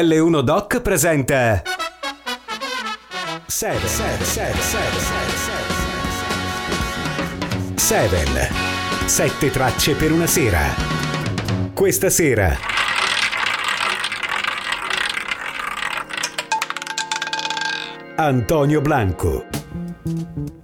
L1 Doc presenta 7 7 7 7 7 tracce per una sera. Questa sera. Antonio Blanco.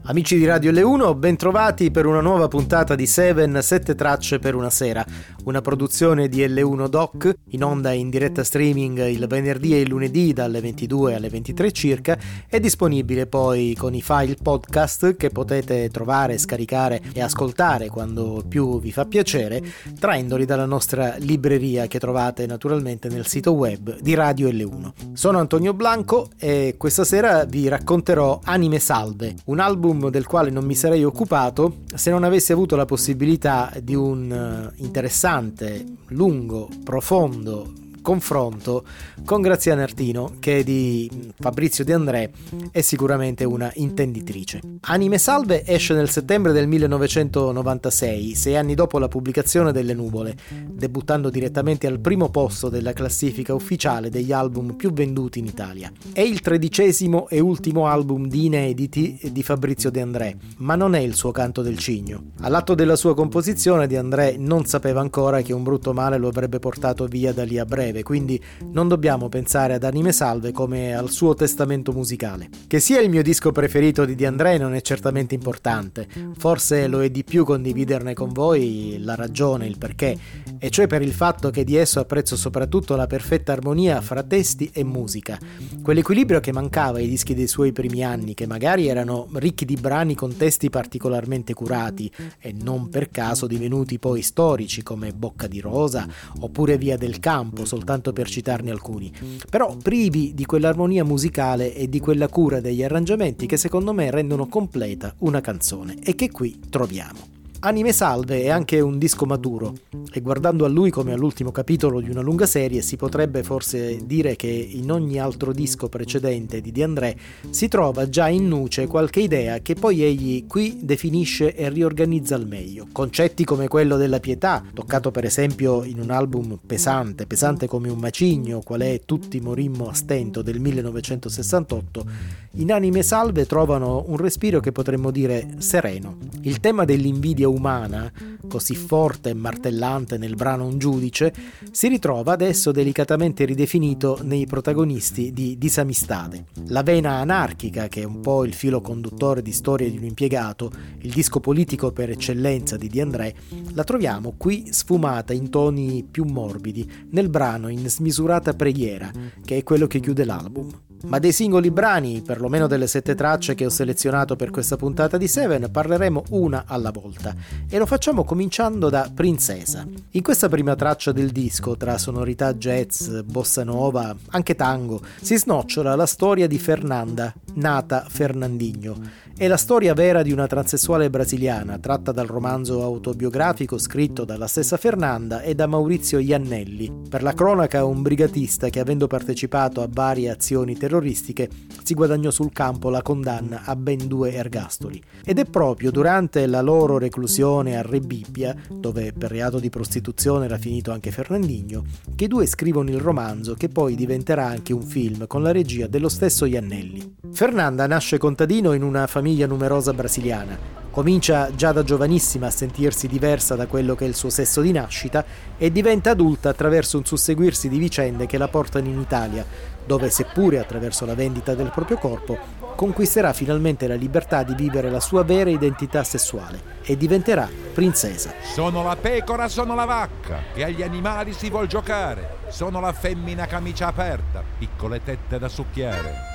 Amici di Radio L1, bentrovati per una nuova puntata di Seven, 7 tracce per una sera, una produzione di L1 Doc, in onda in diretta streaming il venerdì e il lunedì dalle 22 alle 23 circa, è disponibile poi con i file podcast che potete trovare, scaricare e ascoltare quando più vi fa piacere, traendoli dalla nostra libreria che trovate naturalmente nel sito web di Radio L1. Sono Antonio Blanco e questa sera vi racconterò Anime Salve, un album del quale non mi sarei occupato se non avessi avuto la possibilità di un eh, interessante, lungo, profondo confronto con Graziana Artino, che di Fabrizio De André è sicuramente una intenditrice. Anime Salve esce nel settembre del 1996, sei anni dopo la pubblicazione delle nuvole, debuttando direttamente al primo posto della classifica ufficiale degli album più venduti in Italia. È il tredicesimo e ultimo album di inediti di Fabrizio De André, ma non è il suo canto del cigno. All'atto della sua composizione De André non sapeva ancora che un brutto male lo avrebbe portato via da lì a breve breve, quindi non dobbiamo pensare ad Anime Salve come al suo testamento musicale. Che sia il mio disco preferito di Di André non è certamente importante, forse lo è di più condividerne con voi la ragione, il perché, e cioè per il fatto che di esso apprezzo soprattutto la perfetta armonia fra testi e musica, quell'equilibrio che mancava ai dischi dei suoi primi anni, che magari erano ricchi di brani con testi particolarmente curati e non per caso divenuti poi storici come Bocca di Rosa oppure Via del Campo, soltanto per citarne alcuni, però privi di quell'armonia musicale e di quella cura degli arrangiamenti che secondo me rendono completa una canzone e che qui troviamo. Anime Salve è anche un disco maturo e guardando a lui come all'ultimo capitolo di una lunga serie si potrebbe forse dire che in ogni altro disco precedente di De André si trova già in nuce qualche idea che poi egli qui definisce e riorganizza al meglio. Concetti come quello della pietà, toccato per esempio in un album pesante, pesante come un macigno, qual è Tutti morimmo a stento del 1968, in Anime Salve trovano un respiro che potremmo dire sereno. Il tema dell'invidia umana, così forte e martellante nel brano Un giudice, si ritrova adesso delicatamente ridefinito nei protagonisti di Disamistade. La vena anarchica, che è un po' il filo conduttore di Storia di un impiegato, il disco politico per eccellenza di Di André, la troviamo qui sfumata in toni più morbidi, nel brano in smisurata preghiera, che è quello che chiude l'album ma dei singoli brani, perlomeno delle sette tracce che ho selezionato per questa puntata di Seven, parleremo una alla volta e lo facciamo cominciando da Princesa. In questa prima traccia del disco, tra sonorità jazz, bossa nova, anche tango, si snocciola la storia di Fernanda, nata Fernandinho. È la storia vera di una transessuale brasiliana, tratta dal romanzo autobiografico scritto dalla stessa Fernanda e da Maurizio Iannelli. Per la cronaca, un brigatista che avendo partecipato a varie azioni terroristiche si guadagnò sul campo la condanna a ben due ergastoli. Ed è proprio durante la loro reclusione a Rebibbia, dove per reato di prostituzione era finito anche Fernandinho, che i due scrivono il romanzo che poi diventerà anche un film con la regia dello stesso Iannelli. Fernanda nasce contadino in una famiglia numerosa brasiliana. Comincia già da giovanissima a sentirsi diversa da quello che è il suo sesso di nascita e diventa adulta attraverso un susseguirsi di vicende che la portano in Italia, dove seppure attraverso la vendita del proprio corpo, conquisterà finalmente la libertà di vivere la sua vera identità sessuale e diventerà princesa. Sono la pecora, sono la vacca, che agli animali si vuol giocare. Sono la femmina camicia aperta, piccole tette da succhiare.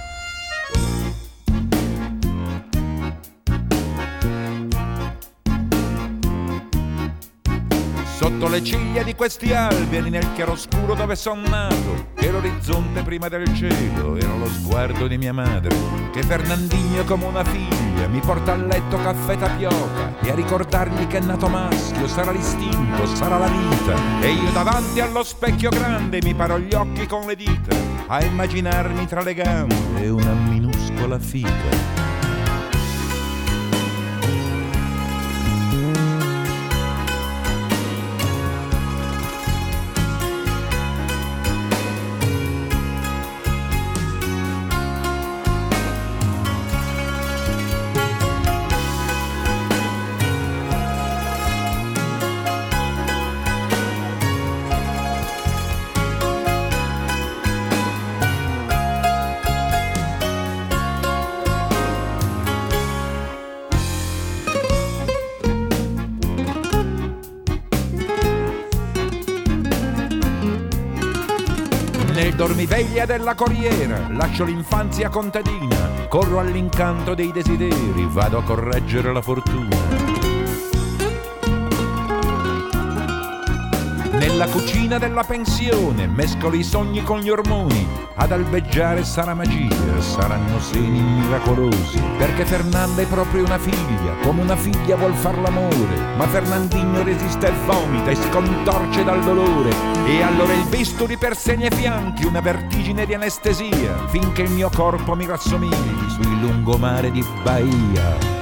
Sotto le ciglia di questi alberi, nel chiaroscuro dove son nato, che l'orizzonte prima del cielo era lo sguardo di mia madre, che Fernandinho come una figlia mi porta a letto caffè tapioca e a ricordargli che è nato maschio, sarà l'istinto, sarà la vita, e io davanti allo specchio grande mi paro gli occhi con le dita, a immaginarmi tra le gambe una minuscola fica dormiveglia della corriera, lascio l'infanzia contadina, corro all'incanto dei desideri, vado a correggere la fortuna. Nella cucina della pensione mescolo i sogni con gli ormoni. Ad albeggiare sarà magia, saranno seni miracolosi. Perché Fernanda è proprio una figlia, come una figlia vuol far l'amore. Ma Fernandino resiste e vomita e si contorce dal dolore. E allora il bisturi per seni e fianchi, una vertigine di anestesia, finché il mio corpo mi rassomigli sul lungomare di Bahia.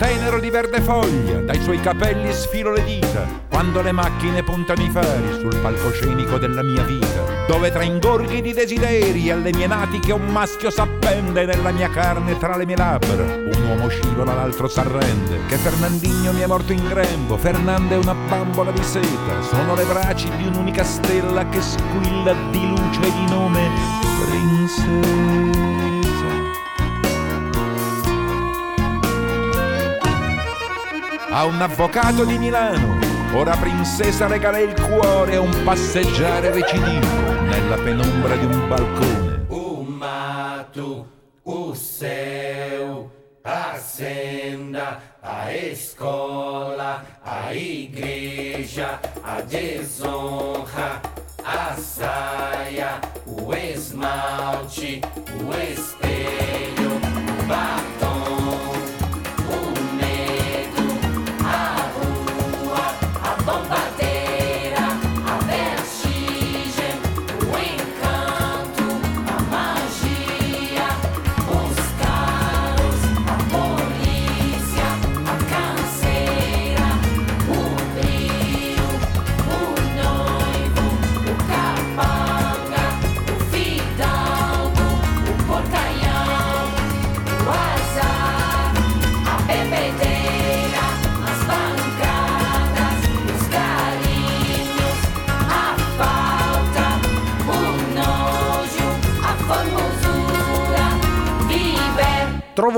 Tenero di verde foglia, dai suoi capelli sfilo le dita, quando le macchine puntano i fari sul palcoscenico della mia vita, dove tra ingorghi di desideri alle mie natiche un maschio s'appende nella mia carne tra le mie labbra, un uomo scivola, l'altro s'arrende, che Fernandinho mi è morto in grembo, Fernanda è una bambola di seta, sono le braccia di un'unica stella che squilla di luce e di nome princesa. A un avvocato di Milano. Ora princesa regala il cuore a un passeggiare recidivo nella penombra di un balcone. O mato, o céu, a senda, a escola, a igreja, a desonra, a saia, o esmalte, o espelho, o batom.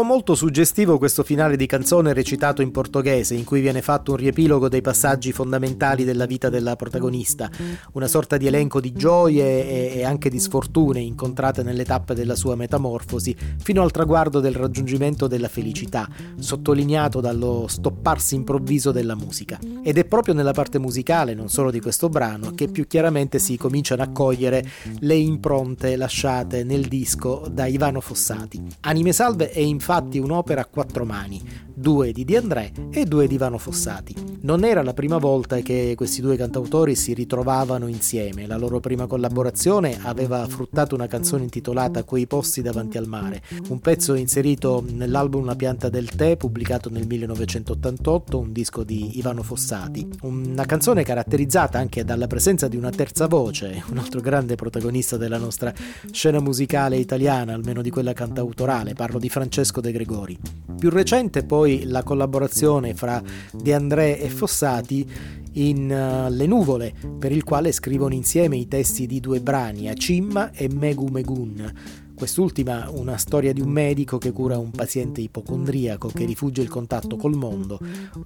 Trovo molto suggestivo questo finale di canzone recitato in portoghese, in cui viene fatto un riepilogo dei passaggi fondamentali della vita della protagonista, una sorta di elenco di gioie e anche di sfortune incontrate nelle tappe della sua metamorfosi, fino al traguardo del raggiungimento della felicità, sottolineato dallo stopparsi improvviso della musica. Ed è proprio nella parte musicale, non solo di questo brano, che più chiaramente si cominciano a cogliere le impronte lasciate nel disco da Ivano Fossati. Anime Salve è infatti un'opera a quattro mani, due di De André e due di Ivano Fossati. Non era la prima volta che questi due cantautori si ritrovavano insieme, la loro prima collaborazione aveva fruttato una canzone intitolata Quei posti davanti al mare, un pezzo inserito nell'album La pianta del tè pubblicato nel 1988, un disco di Ivano Fossati, una canzone caratterizzata anche dalla presenza di una terza voce, un altro grande protagonista della nostra scena musicale italiana, almeno di quella cantautorale, parlo di Francesco De Gregori. Più recente poi la collaborazione fra De André e Fossati in uh, Le nuvole, per il quale scrivono insieme i testi di due brani, Acimma e Megu Megun. Quest'ultima una storia di un medico che cura un paziente ipocondriaco che rifugge il contatto col mondo,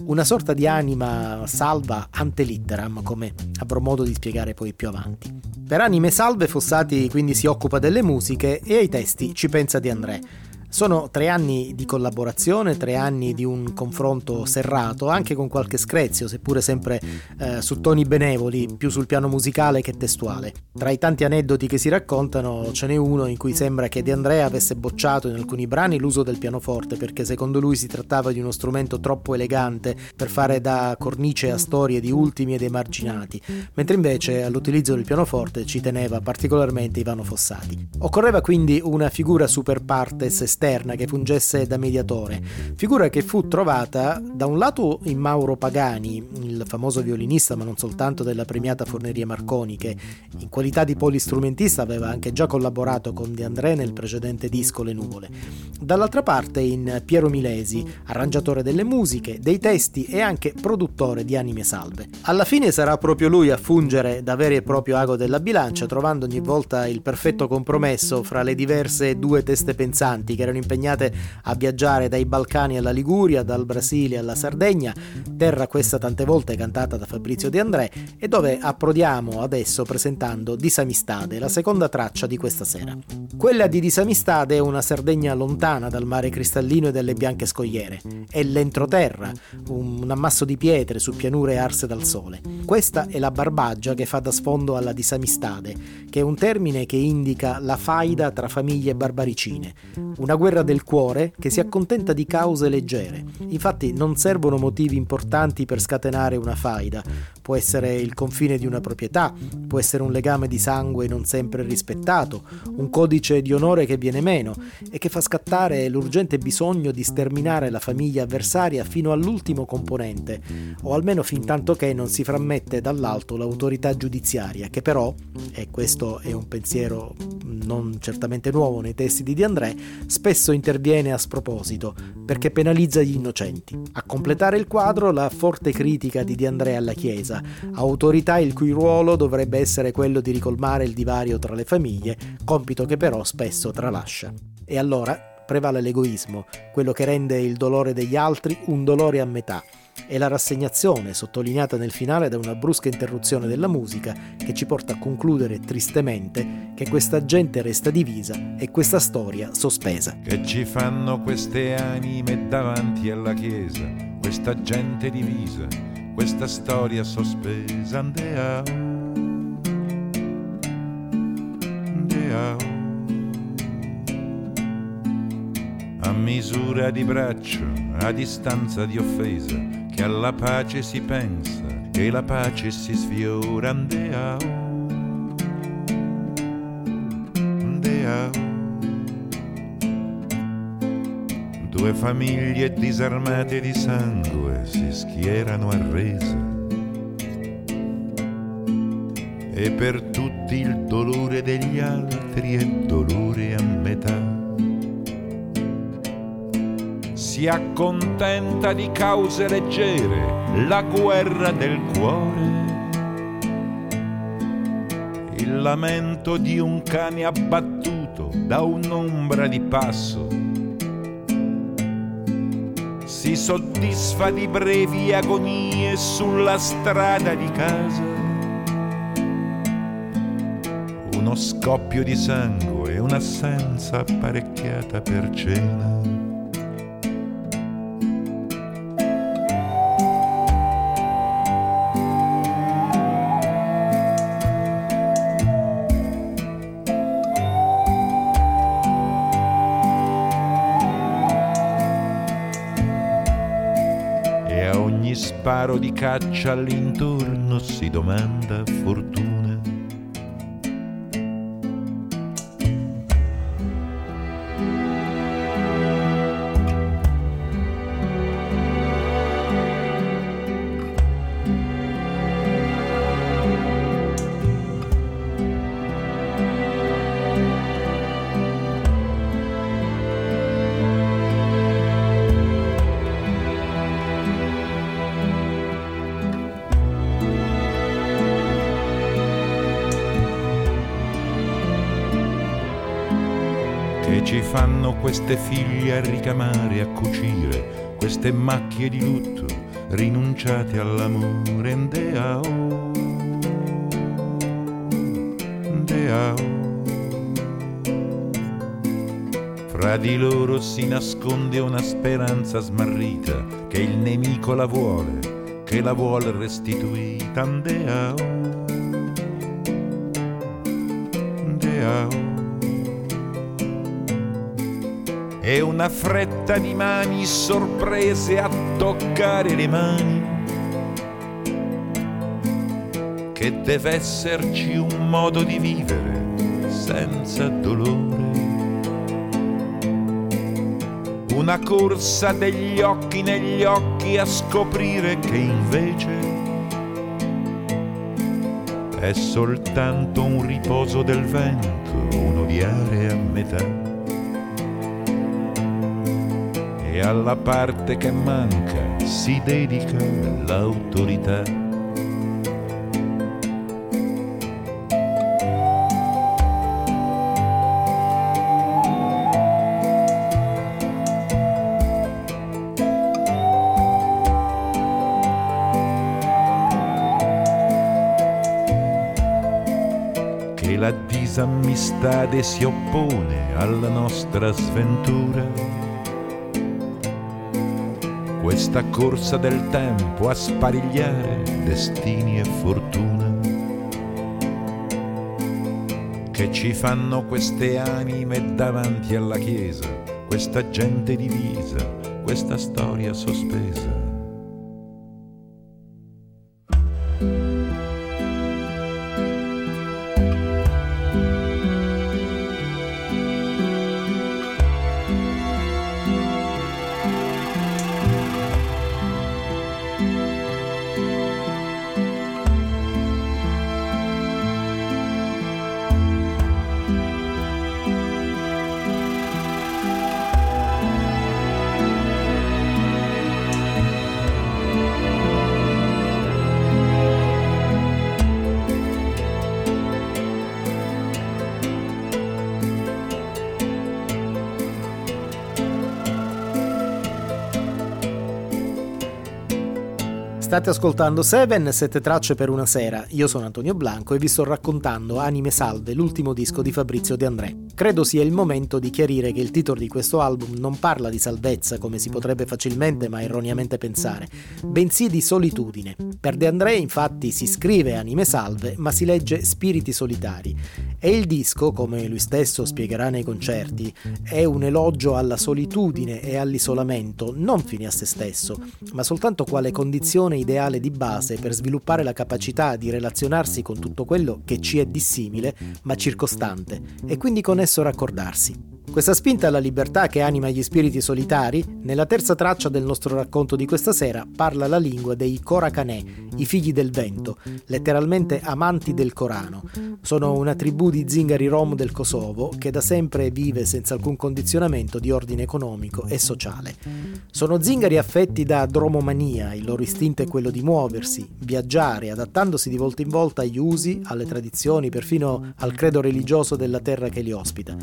una sorta di anima salva ante litteram, come avrò modo di spiegare poi più avanti. Per anime salve Fossati quindi si occupa delle musiche e ai testi ci pensa di André. Sono tre anni di collaborazione, tre anni di un confronto serrato, anche con qualche screzio, seppure sempre eh, su toni benevoli, più sul piano musicale che testuale. Tra i tanti aneddoti che si raccontano ce n'è uno in cui sembra che De Andrea avesse bocciato in alcuni brani l'uso del pianoforte perché secondo lui si trattava di uno strumento troppo elegante per fare da cornice a storie di ultimi ed emarginati, mentre invece all'utilizzo del pianoforte ci teneva particolarmente Ivano Fossati. Occorreva quindi una figura super partes esterna che fungesse da mediatore, figura che fu trovata da un lato in Mauro Pagani, il famoso violinista ma non soltanto della premiata Forneria Marconi, che in qualità di polistrumentista aveva anche già collaborato con De André nel precedente disco Le Nuvole, dall'altra parte in Piero Milesi, arrangiatore delle musiche, dei testi e anche produttore di Anime Salve. Alla fine sarà proprio lui a fungere da vero e proprio ago della bilancia, trovando ogni volta il perfetto compromesso fra le diverse due teste pensanti che erano impegnate a viaggiare dai Balcani alla Liguria, dal Brasile alla Sardegna, terra questa tante volte cantata da Fabrizio De André, e dove approdiamo adesso presentando Disamistade, la seconda traccia di questa sera. Quella di Disamistade è una Sardegna lontana dal mare cristallino e dalle bianche scogliere. È l'entroterra, un ammasso di pietre su pianure arse dal sole. Questa è la barbaggia che fa da sfondo alla Disamistade, che è un termine che indica la faida tra famiglie barbaricine, una guerra del cuore che si accontenta di cause leggere. Infatti non servono motivi importanti per scatenare una faida. Può essere il confine di una proprietà, può essere un legame di sangue non sempre rispettato, un codice di onore che viene meno e che fa scattare l'urgente bisogno di sterminare la famiglia avversaria fino all'ultimo componente, o almeno fin tanto che non si frammette dall'alto l'autorità giudiziaria, che però, e questo è un pensiero non certamente nuovo nei testi di Di André, spesso interviene a sproposito, perché penalizza gli innocenti. A completare il quadro la forte critica di Di André alla Chiesa, autorità il cui ruolo dovrebbe essere quello di ricolmare il divario tra le famiglie, compito che però spesso tralascia. E allora prevale l'egoismo, quello che rende il dolore degli altri un dolore a metà, e la rassegnazione, sottolineata nel finale da una brusca interruzione della musica, che ci porta a concludere tristemente che questa gente resta divisa e questa storia sospesa. Che ci fanno queste anime davanti alla chiesa, questa gente divisa, questa storia sospesa, andeao, andeao. A misura di braccio, a distanza di offesa, che alla pace si pensa e la pace si sfiora. Andeao, andeao. Due famiglie disarmate di sangue si schierano a resa. E per tutti il dolore degli altri è dolore a metà si accontenta di cause leggere, la guerra del cuore, il lamento di un cane abbattuto da un'ombra di passo. Si soddisfa di brevi agonie sulla strada di casa. Uno scoppio di sangue e un'assenza apparecchiata per cena. Sparo di caccia all'intorno si domanda fortuna ci fanno queste figlie a ricamare, a cucire, queste macchie di lutto rinunciate all'amore. Ndeao, ndeao. Fra di loro si nasconde una speranza smarrita che il nemico la vuole, che la vuole restituita. Andeao, andeao. E una fretta di mani sorprese a toccare le mani. Che deve esserci un modo di vivere senza dolore una corsa degli occhi negli occhi a scoprire che invece è soltanto un riposo del vento, un odiare a metà. Alla parte che manca si dedica l'autorità. disamistade si oppone alla nostra sventura. Questa corsa del tempo a sparigliare destini e fortuna. Che ci fanno queste anime davanti alla Chiesa, questa gente divisa, questa storia sospesa. State ascoltando Seven, sette tracce per una sera. Io sono Antonio Blanco e vi sto raccontando Anime Salve, l'ultimo disco di Fabrizio De André. Credo sia il momento di chiarire che il titolo di questo album non parla di salvezza, come si potrebbe facilmente ma erroneamente pensare, bensì di solitudine. Per De André, infatti, si scrive Anime Salve, ma si legge Spiriti Solitari. E il disco, come lui stesso spiegherà nei concerti, è un elogio alla solitudine e all'isolamento, non fine a se stesso, ma soltanto quale condizione ideale di base per sviluppare la capacità di relazionarsi con tutto quello che ci è dissimile ma circostante e quindi con esso raccordarsi. Questa spinta alla libertà che anima gli spiriti solitari, nella terza traccia del nostro racconto di questa sera, parla la lingua dei Korakanè, i figli del vento, letteralmente amanti del Corano. Sono una tribù di zingari rom del Kosovo che da sempre vive senza alcun condizionamento di ordine economico e sociale. Sono zingari affetti da dromomania, il loro istinto è quello di muoversi, viaggiare, adattandosi di volta in volta agli usi, alle tradizioni, perfino al credo religioso della terra che li ospita.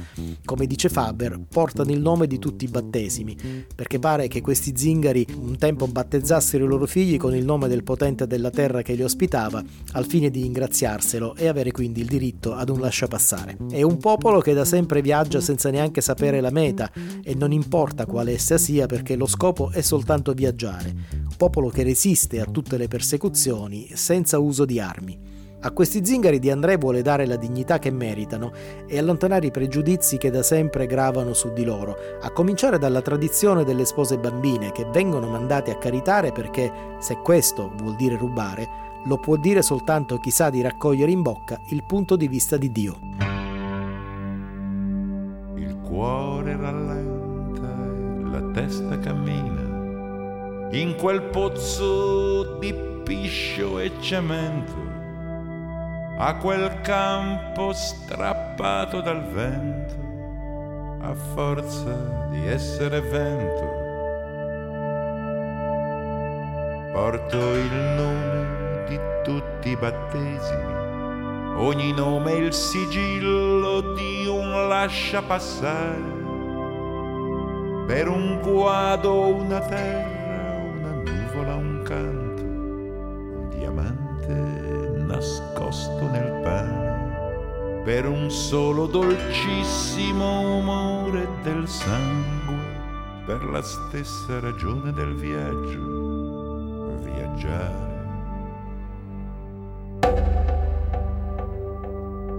Come dice Faber, portano il nome di tutti i battesimi, perché pare che questi zingari un tempo battezzassero i loro figli con il nome del potente della terra che li ospitava, al fine di ingraziarselo e avere quindi il diritto ad un lasciapassare. È un popolo che da sempre viaggia senza neanche sapere la meta e non importa quale essa sia perché lo scopo è soltanto viaggiare. Un popolo che resiste a tutte le persecuzioni senza uso di armi. A questi zingari di André vuole dare la dignità che meritano e allontanare i pregiudizi che da sempre gravano su di loro, a cominciare dalla tradizione delle spose bambine che vengono mandate a caritare perché, se questo vuol dire rubare, lo può dire soltanto chi sa di raccogliere in bocca il punto di vista di Dio. Il cuore rallenta la testa cammina in quel pozzo di piscio e cemento a quel campo strappato dal vento, a forza di essere vento. Porto il nome di tutti i battesimi, ogni nome è il sigillo di un lascia passare, per un guado una terra, per un solo dolcissimo umore del sangue, per la stessa ragione del viaggio, viaggiare.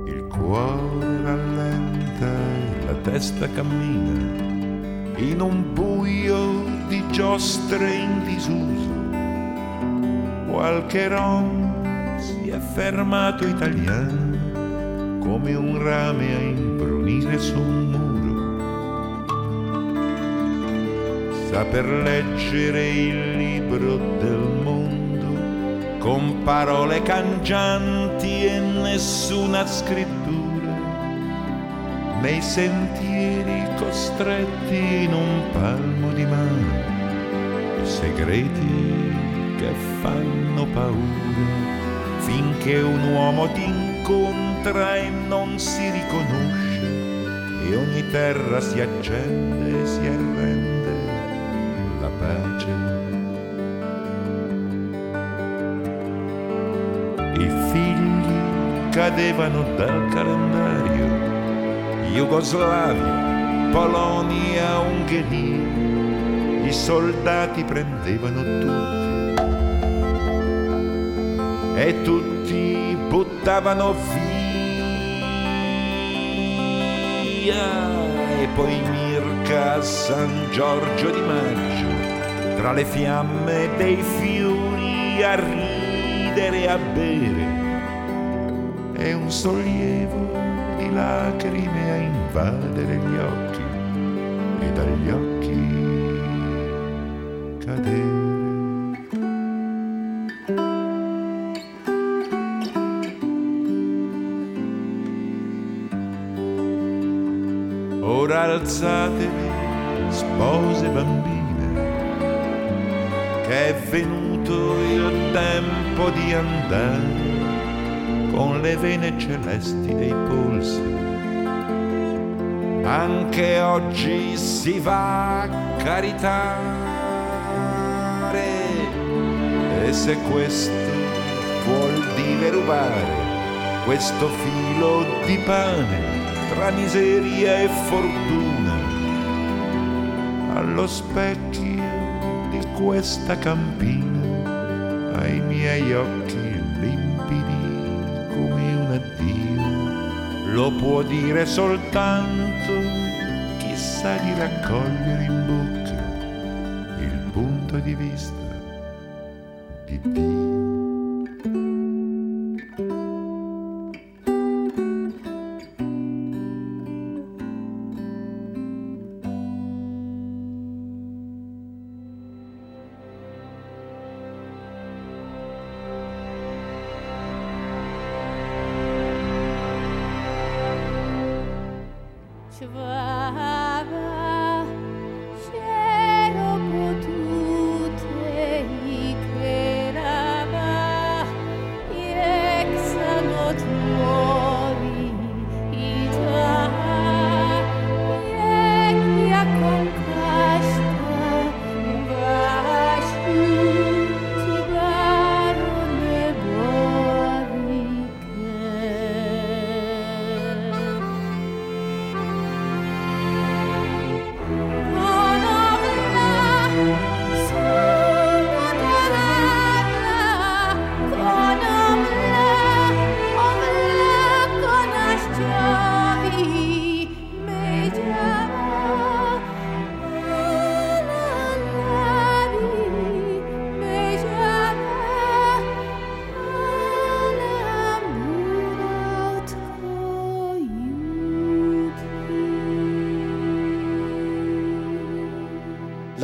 Il cuore rallenta e la testa cammina in un buio di giostre in disuso. Qualche rom si è fermato italiano come un rame a imbrunire su un muro. Saper leggere il libro del mondo con parole cangianti e nessuna scrittura, nei sentieri costretti in un palmo di mano, segreti che fanno paura finché un uomo ti incontra e non si riconosce e ogni terra si accende e si arrende la pace. I figli cadevano dal calendario, Jugoslavia, Polonia, Ungheria, i soldati prendevano tutti e tutti buttavano via e poi Mirka a San Giorgio di Maggio. Tra le fiamme dei fiori a ridere e a bere. E un sollievo di lacrime a invadere gli occhi. E dagli occhi cadere ora alzatevi, spose bambine, che è venuto il tempo di andare con le vene celesti dei polsi. Anche oggi si va a caritare e se questo vuol dire rubare questo filo di pane tra miseria e fortuna. Allo specchio di questa campina ai miei occhi limpidi come un addio. Lo può dire soltanto chi sa di raccogliere in bocca il punto di vista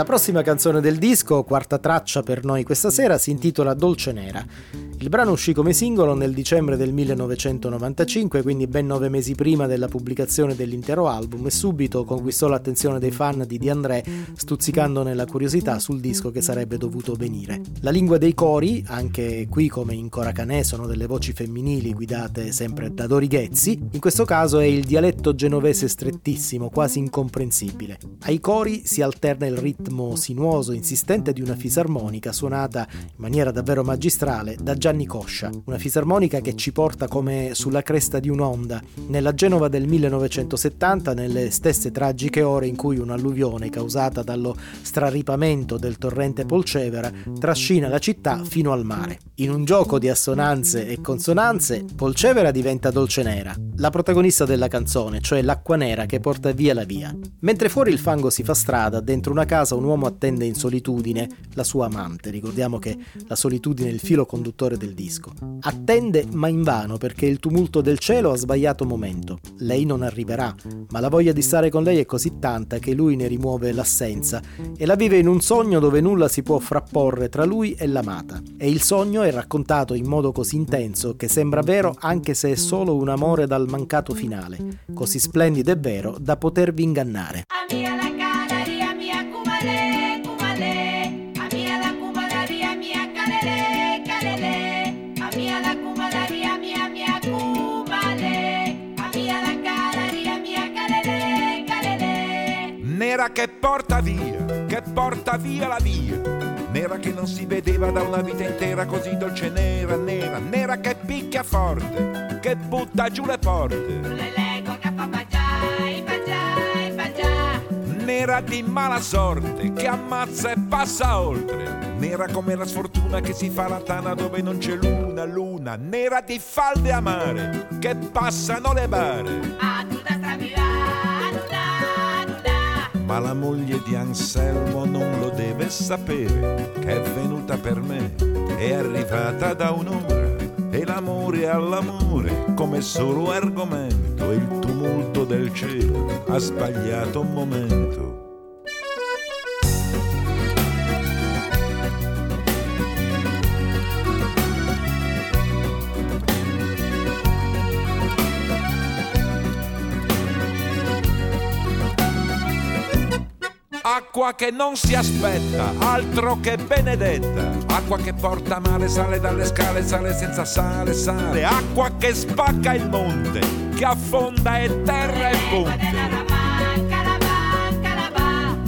La prossima canzone del disco, quarta traccia per noi questa sera, si intitola Dolce Nera. Brano uscì come singolo nel dicembre del 1995, quindi ben nove mesi prima della pubblicazione dell'intero album, e subito conquistò l'attenzione dei fan di Di André, stuzzicandone la curiosità sul disco che sarebbe dovuto venire. La lingua dei cori, anche qui come in Coracanè sono delle voci femminili guidate sempre da Dori Ghezzi, in questo caso è il dialetto genovese strettissimo, quasi incomprensibile. Ai cori si alterna il ritmo sinuoso insistente di una fisarmonica suonata in maniera davvero magistrale da Gianni Gianni Coscia, una fisarmonica che ci porta come sulla cresta di un'onda, nella Genova del 1970, nelle stesse tragiche ore in cui un'alluvione causata dallo straripamento del torrente Polcevera trascina la città fino al mare. In un gioco di assonanze e consonanze, Polcevera diventa dolce nera, la protagonista della canzone, cioè l'acqua nera che porta via la via. Mentre fuori il fango si fa strada, dentro una casa un uomo attende in solitudine la sua amante. Ricordiamo che la solitudine è il filo conduttore del disco. Attende ma invano perché il tumulto del cielo ha sbagliato momento. Lei non arriverà, ma la voglia di stare con lei è così tanta che lui ne rimuove l'assenza e la vive in un sogno dove nulla si può frapporre tra lui e l'amata. E il sogno è raccontato in modo così intenso che sembra vero anche se è solo un amore dal mancato finale, così splendido e vero da potervi ingannare. Amiga Nera che porta via, che porta via la via. Nera che non si vedeva da una vita intera così dolce nera, nera, nera che picchia forte, che butta giù le porte. Nera di mala sorte, che ammazza e passa oltre. Nera come la sfortuna che si fa la tana dove non c'è luna, luna. Nera di falde amare, che passano le bare. Ma la moglie di Anselmo non lo deve sapere che è venuta per me, è arrivata da un'ora e l'amore all'amore come solo argomento il tumulto del cielo ha sbagliato un momento. Acqua che non si aspetta, altro che benedetta. Acqua che porta male, sale dalle scale, sale senza sale, sale. Acqua che spacca il monte, che affonda e terra e ponte.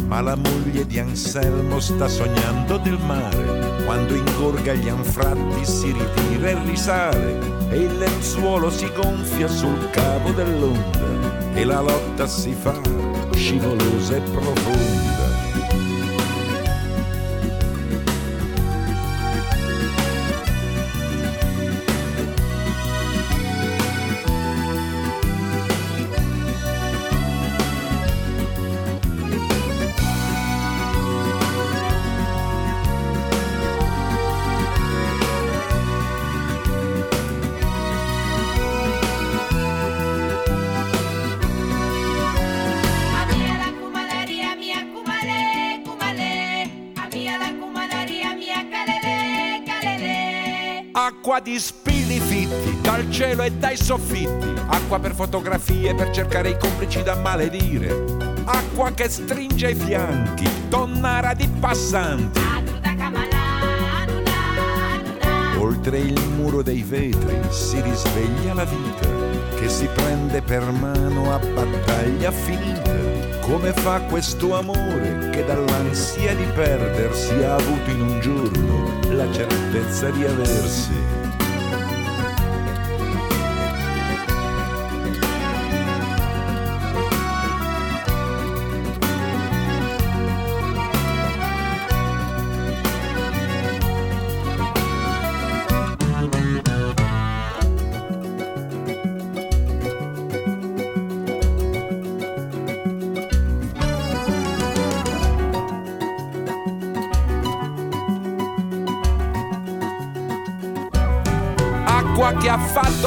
Ma la moglie di Anselmo sta sognando del mare. Quando ingorga gli anfratti si ritira e risale. E il lenzuolo si gonfia sul cavo dell'onda. E la lotta si fa scivolosa e profonda. Acqua di spilli fitti dal cielo e dai soffitti. Acqua per fotografie per cercare i complici da maledire. Acqua che stringe i fianchi, tonnara di passanti. Oltre il muro dei vetri si risveglia la vita che si prende per mano a battaglia finita. Come fa questo amore che dall'ansia di perdersi ha avuto in un giorno la certezza di aversi?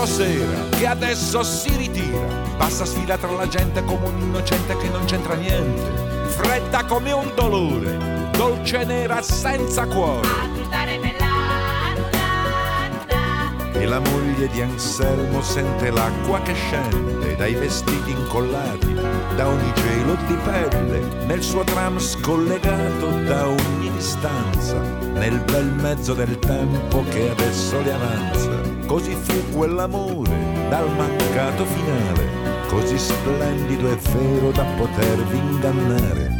Sera, che adesso si ritira. Passa sfila tra la gente come un innocente che non c'entra niente. Fredda come un dolore, dolce nera senza cuore. E la moglie di Anselmo sente l'acqua che scende dai vestiti incollati, da ogni gelo di pelle, nel suo tram scollegato da ogni distanza, nel bel mezzo del tempo che adesso le avanza. Così fu quell'amore dal mancato finale, così splendido e vero da potervi ingannare.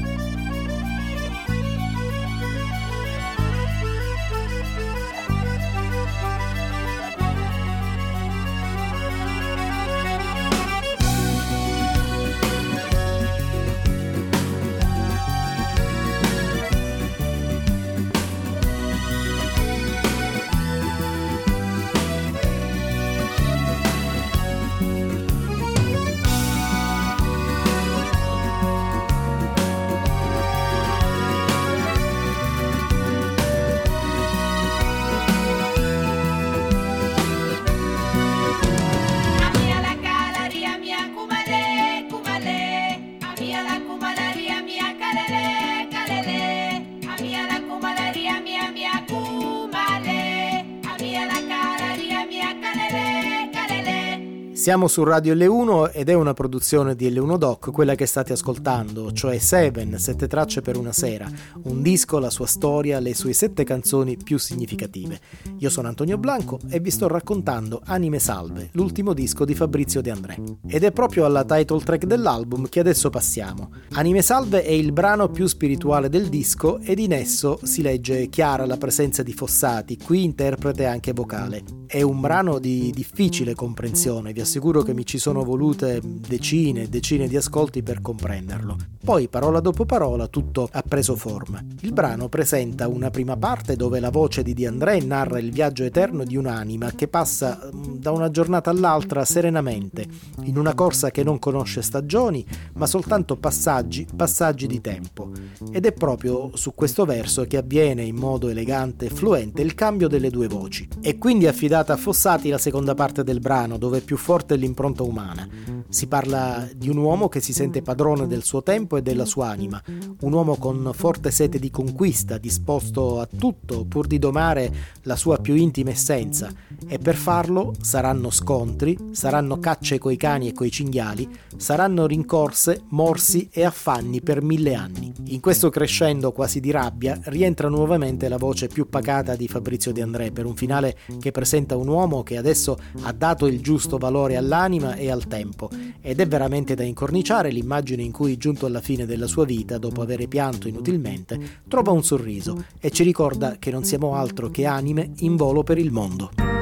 Siamo su Radio L1 ed è una produzione di L1 Doc, quella che state ascoltando, cioè Seven, sette tracce per una sera, un disco, la sua storia, le sue sette canzoni più significative. Io sono Antonio Blanco e vi sto raccontando Anime Salve, l'ultimo disco di Fabrizio De André. Ed è proprio alla title track dell'album che adesso passiamo. Anime Salve è il brano più spirituale del disco ed in esso si legge chiara la presenza di Fossati, qui interprete anche vocale. È un brano di difficile comprensione, vi assicuro che mi ci sono volute decine e decine di ascolti per comprenderlo. Poi, parola dopo parola, tutto ha preso forma. Il brano presenta una prima parte dove la voce di Di André narra il viaggio eterno di un'anima che passa mm, da una giornata all'altra serenamente, in una corsa che non conosce stagioni, ma soltanto passaggi, passaggi di tempo. Ed è proprio su questo verso che avviene in modo elegante e fluente il cambio delle due voci. E quindi affidata a Fossati la seconda parte del brano, dove più forte l'impronta umana. Si parla di un uomo che si sente padrone del suo tempo e della sua anima, un uomo con forte sete di conquista, disposto a tutto pur di domare la sua più intima essenza, e per farlo saranno scontri, saranno cacce coi cani e coi cinghiali, saranno rincorse, morsi e affanni per mille anni. In questo crescendo quasi di rabbia rientra nuovamente la voce più pacata di Fabrizio De André per un finale che presenta un uomo che adesso ha dato il giusto valore all'anima e al tempo ed è veramente da incorniciare l'immagine in cui giunto alla fine della sua vita dopo aver pianto inutilmente trova un sorriso e ci ricorda che non siamo altro che anime in volo per il mondo.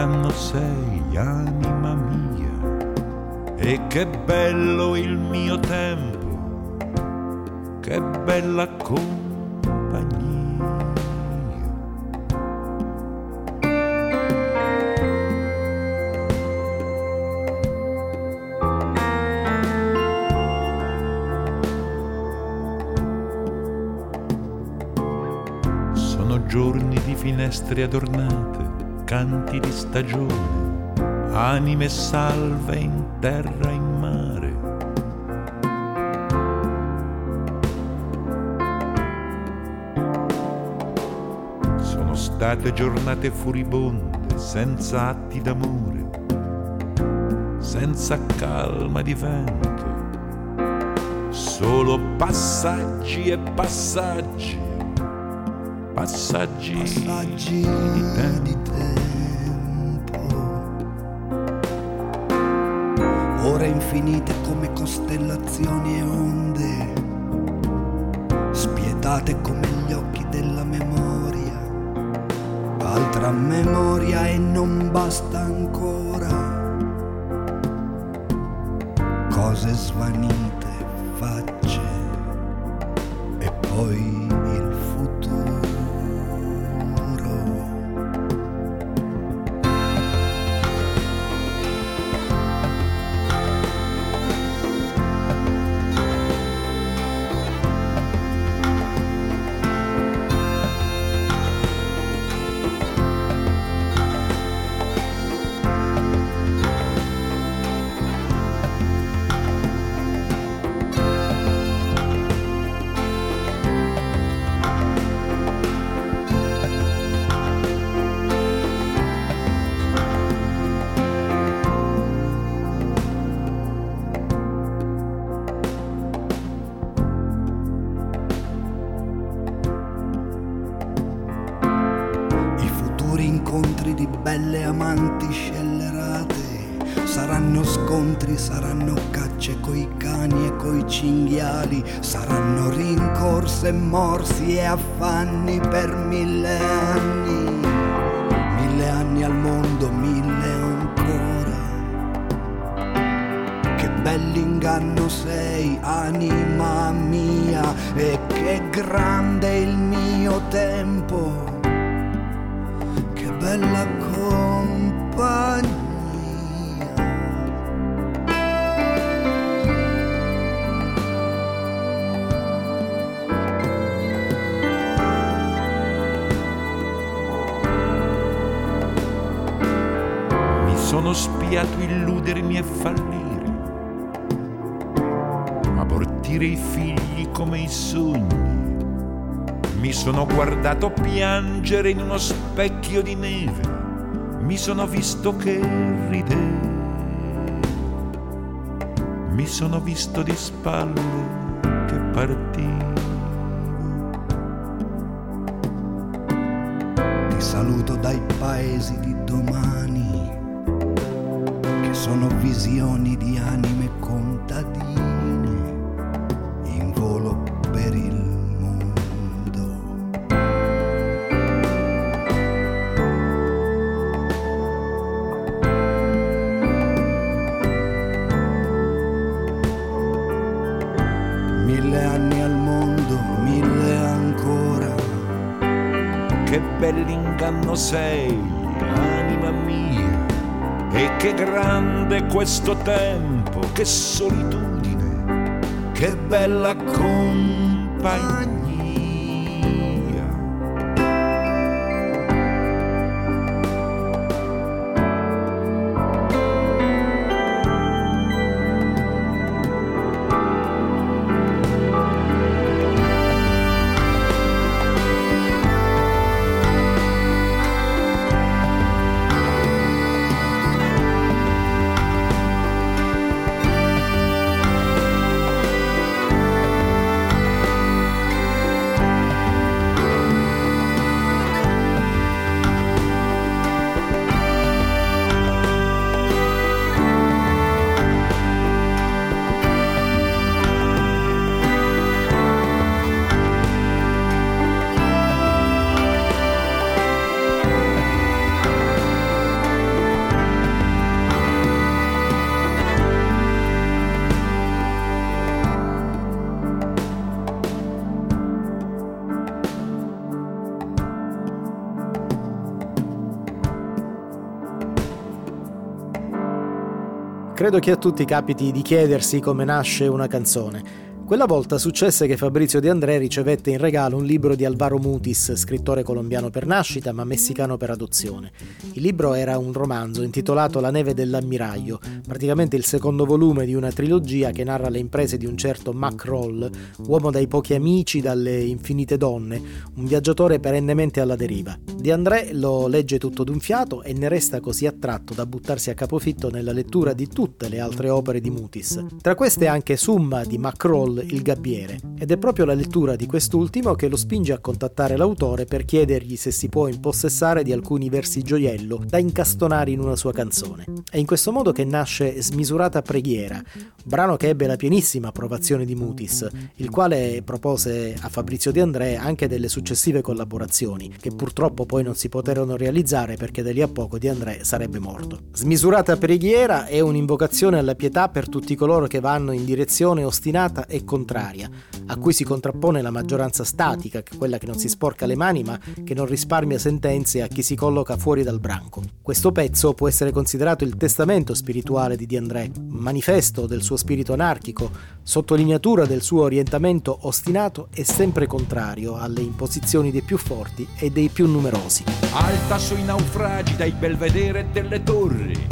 Bell'inganno sei, anima mia. E che bello il mio tempo, che bella compagnia. Sono giorni di finestre adornate, canti di stagione, anime salve in terra e in mare. Sono state giornate furibonde, senza atti d'amore, senza calma di vento, solo passaggi e passaggi passaggi, passaggi di tempo. di tempo. Ore infinite come costellazioni e onde, spietate come gli occhi della memoria. Altra memoria e non basta ancora. Cose svanite, e morsi e affanni per mille anni, mille anni al mondo, mille ancora. Che bell'inganno sei, anima mia, e che grande il mio tempo che bella e fallire, abortire i figli come i sogni. Mi sono guardato piangere in uno specchio di neve, mi sono visto che ridevo, mi sono visto di spalle che partivo. Ti saluto dai paesi di domani, sono visioni di anime contadine in volo per il mondo. Che grande questo tempo, che solitudine, che bella compagnia. Credo che a tutti capiti di chiedersi come nasce una canzone. Quella volta successe che Fabrizio De André ricevette in regalo un libro di Alvaro Mutis, scrittore colombiano per nascita ma messicano per adozione. Il libro era un romanzo intitolato La neve dell'ammiraglio, praticamente il secondo volume di una trilogia che narra le imprese di un certo Mac Roll, uomo dai pochi amici, dalle infinite donne, un viaggiatore perennemente alla deriva. De André lo legge tutto d'un fiato e ne resta così attratto da buttarsi a capofitto nella lettura di tutte le altre opere di Mutis. Tra queste anche Summa di Mac Roll, Il Gabbiere, ed è proprio la lettura di quest'ultimo che lo spinge a contattare l'autore per chiedergli se si può impossessare di alcuni versi gioiello da incastonare in una sua canzone. È in questo modo che nasce Smisurata Preghiera, brano che ebbe la pienissima approvazione di Mutis, il quale propose a Fabrizio De André anche delle successive collaborazioni, che purtroppo poi non si poterono realizzare perché da lì a poco De André sarebbe morto. Smisurata Preghiera è un'invocazione alla pietà per tutti coloro che vanno in direzione ostinata e contraria, a cui si contrappone la maggioranza statica, quella che non si sporca le mani ma che non risparmia sentenze a chi si colloca fuori dal branco. Questo pezzo può essere considerato il testamento spirituale di De André, manifesto del suo spirito anarchico, sottolineatura del suo orientamento ostinato e sempre contrario alle imposizioni dei più forti e dei più numerosi. alta sui naufragi dai belvedere delle torri,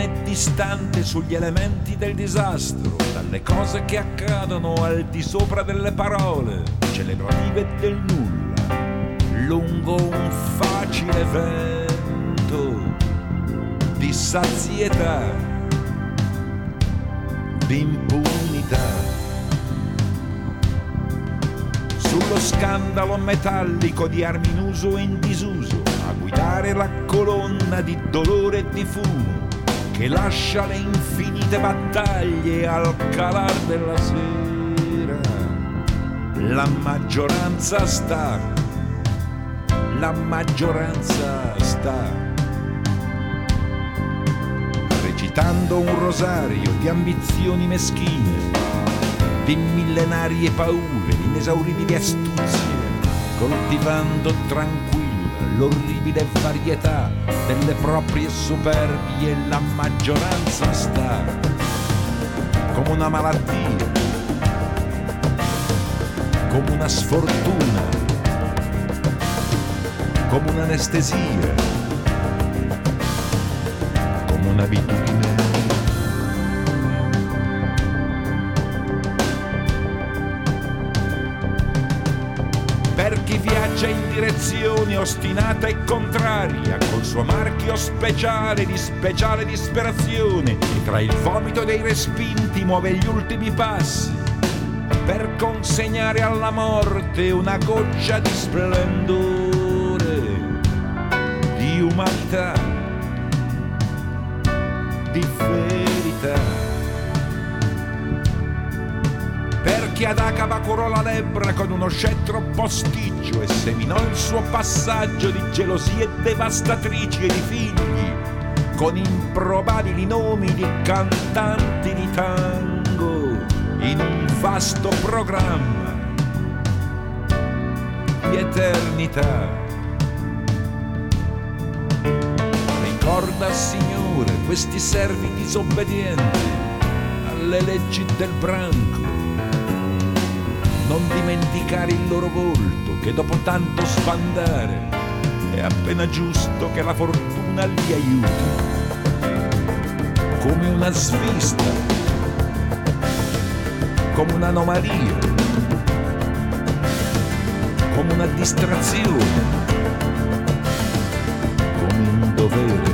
e distante sugli elementi del disastro, dalle cose che accadono al di sopra delle parole, celebrative del nulla, lungo un facile vento di sazietà, di impunità. sullo scandalo metallico di armi in uso e in disuso, a guidare la colonna di dolore e di fumo che lascia le infinite battaglie al calar della sera. La maggioranza sta, la maggioranza sta recitando un rosario di ambizioni meschine di millenarie paure, inesauribili astuzie, coltivando tranquilla l'orribile varietà delle proprie superbie, la maggioranza sta come una malattia, come una sfortuna, come un'anestesia, come un'abitudine. Viaggia in direzione ostinata e contraria, col suo marchio speciale di speciale disperazione, e tra il vomito dei respinti muove gli ultimi passi, per consegnare alla morte una goccia di splendore, di umanità, di verità. Chi ad Acaba curò la lebbra con uno scettro posticcio e seminò il suo passaggio di gelosie devastatrici e di figli, con improbabili nomi di cantanti di tango in un vasto programma di eternità. Ricorda, Signore, questi servi disobbedienti alle leggi del branco. Non dimenticare il loro volto che dopo tanto sbandare è appena giusto che la fortuna li aiuti. Come una svista come un'anomalia, come una distrazione, come un dovere.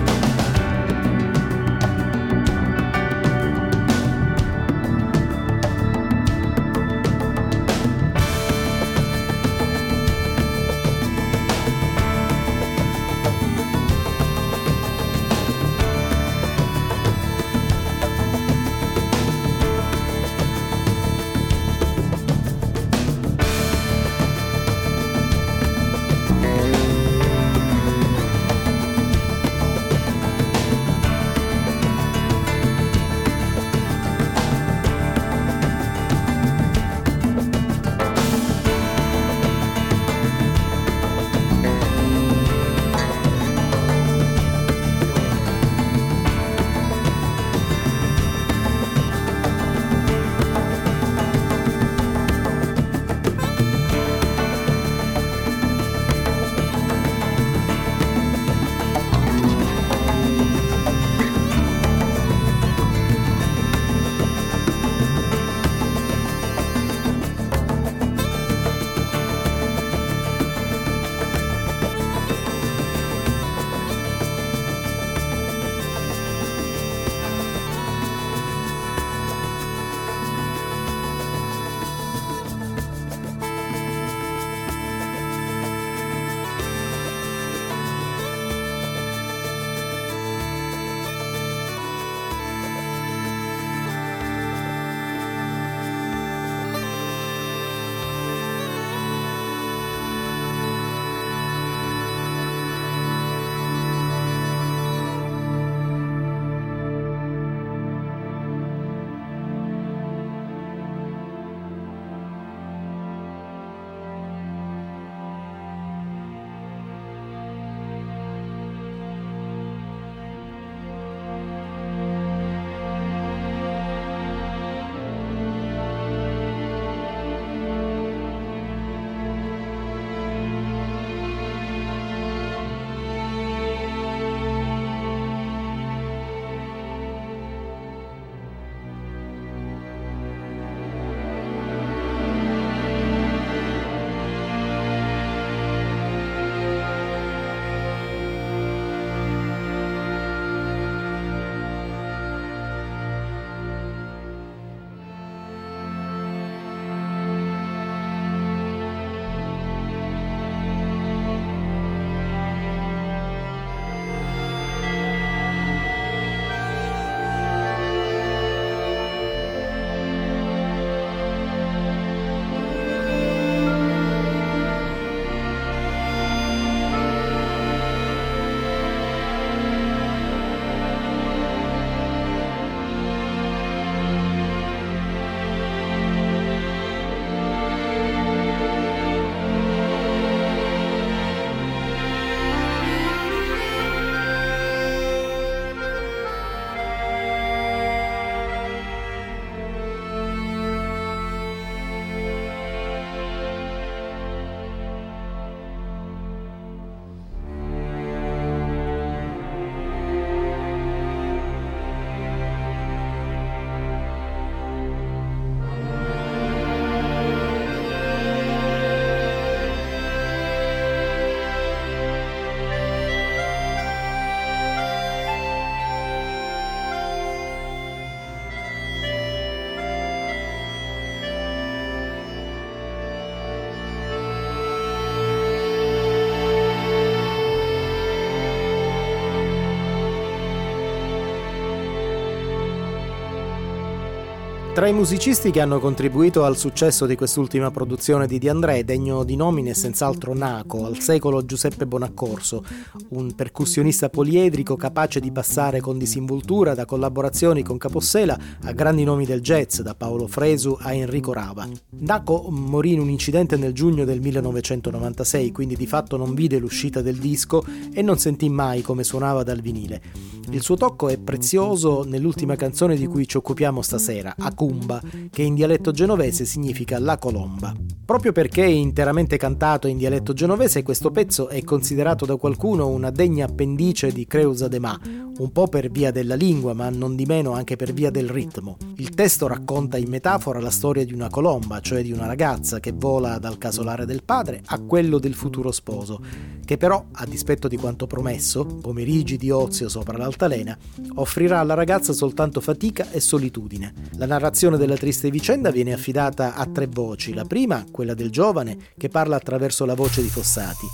Tra i musicisti che hanno contribuito al successo di quest'ultima produzione di Di André, degno di nomine senz'altro Naco, al secolo Giuseppe Bonaccorso, un percussionista poliedrico capace di passare con disinvoltura da collaborazioni con Capossela a grandi nomi del jazz, da Paolo Fresu a Enrico Rava. Naco morì in un incidente nel giugno del 1996, quindi di fatto non vide l'uscita del disco e non sentì mai come suonava dal vinile. Il suo tocco è prezioso nell'ultima canzone di cui ci occupiamo stasera, Acumba, che in dialetto genovese significa la colomba. Proprio perché è interamente cantato in dialetto genovese, questo pezzo è considerato da qualcuno una degna appendice di Creusa de Ma, un po' per via della lingua, ma non di meno anche per via del ritmo. Il testo racconta in metafora la storia di una colomba, cioè di una ragazza che vola dal casolare del padre a quello del futuro sposo, che però, a dispetto di quanto promesso, pomeriggi di ozio sopra l'altalena, offrirà alla ragazza soltanto fatica e solitudine. La narrazione della triste vicenda viene affidata a tre voci, la prima, quella del giovane, che parla attraverso la voce di Fossati,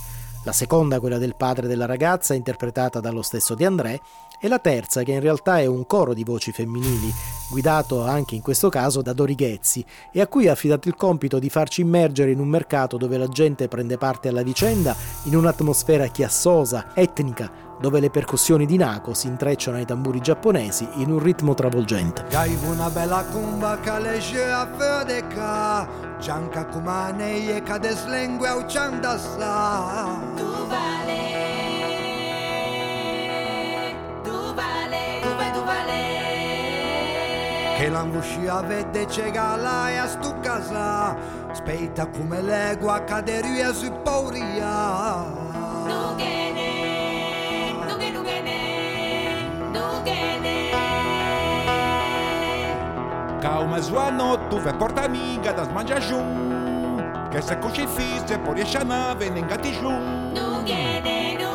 la seconda quella del padre della ragazza interpretata dallo stesso De André. E la terza che in realtà è un coro di voci femminili, guidato anche in questo caso da Dori Ghezzi e a cui ha affidato il compito di farci immergere in un mercato dove la gente prende parte alla vicenda in un'atmosfera chiassosa, etnica, dove le percussioni di Nako si intrecciano ai tamburi giapponesi in un ritmo travolgente. Gaivo una bella cumba che legge a fedeca Gianca cumane e cade slengue au ciandassa Tu vale, tu vale, tu vai, tu vale. Che l'anguscia vede cegala e a stu casa Speita come legua caderia su pauria Calma, Joano, tu vai porta amiga das manjajum. Que essa coxa é fiz é por eixanave, nem gatijum. No no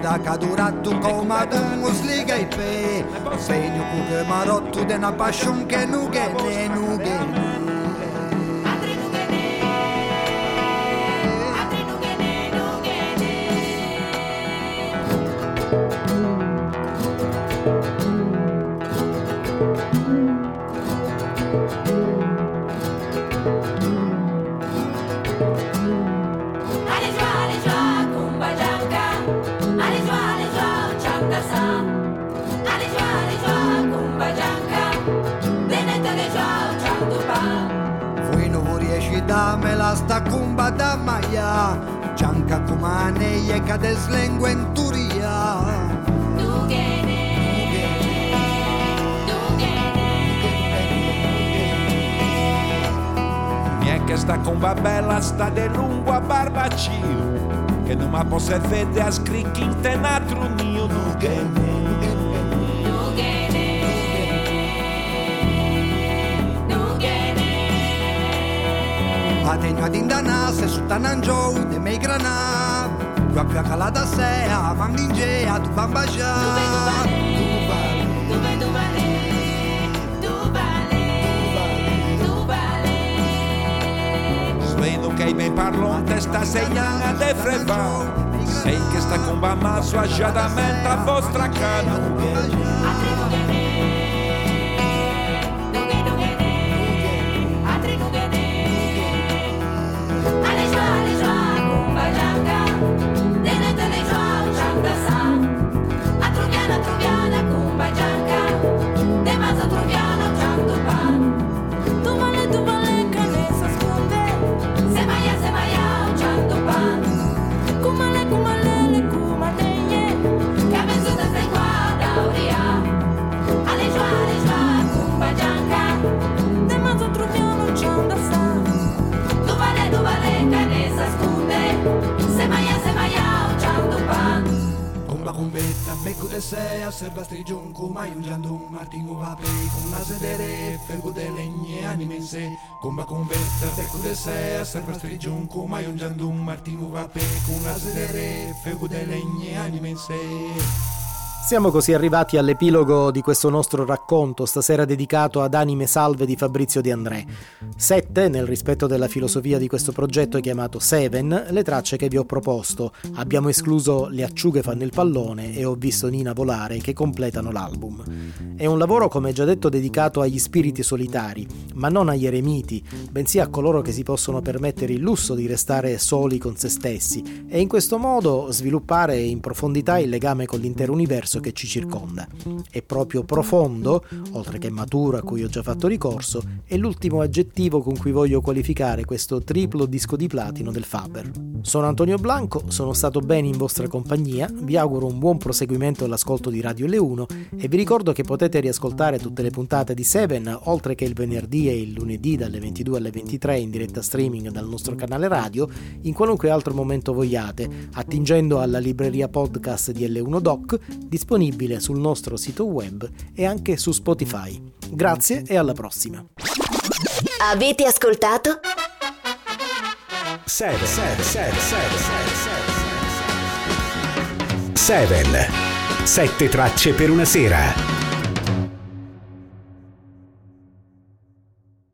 Venio da cadurattu come ad un usliga i pe. Venio cu che marottu de na passion che nugene nugene Gianca cumane e cade slengue in turia Nugene, nugene. Mi è che sta comba bella sta de lungo a barbacio Che non ma posso vedere a scricchi in Ategno ad indana se su tananjou de mei grana. Qua qua calada sea mandingea tu bambaja Dove tu vale, tu vale, tu vale. Sveno che ben parlo testa segnala de freva Sei che sta comba ma sua giadamente a vostra cana Altri nugene, Comba combetta, becco de sea, serva strigion, come un giandun, martino va pe, con la sedere, fergo de legne, anime in sé. Comba combetta, becco de sea, serva strigion, come un Siamo così arrivati all'epilogo di questo nostro racconto, stasera dedicato ad Anime Salve di Fabrizio De André. Sette, nel rispetto della filosofia di questo progetto chiamato Seven, le tracce che vi ho proposto. Abbiamo escluso Le acciughe fanno il pallone e Ho visto Nina volare che completano l'album. È un lavoro, come già detto, dedicato agli spiriti solitari, ma non agli eremiti, bensì a coloro che si possono permettere il lusso di restare soli con se stessi e in questo modo sviluppare in profondità il legame con l'intero universo che ci circonda. È proprio profondo, oltre che maturo a cui ho già fatto ricorso, è l'ultimo aggettivo con cui voglio qualificare questo triplo disco di platino del Faber. Sono Antonio Blanco, sono stato bene in vostra compagnia, vi auguro un buon proseguimento all'ascolto di Radio L1 e vi ricordo che potete riascoltare tutte le puntate di Seven, oltre che il venerdì e il lunedì dalle 22 alle 23 in diretta streaming dal nostro canale radio, in qualunque altro momento vogliate, attingendo alla libreria podcast di L1 Doc, disponibile sul nostro sito web e anche su Spotify. Grazie e alla prossima. Avete ascoltato? 7 7 7 7 7 7 tracce per una sera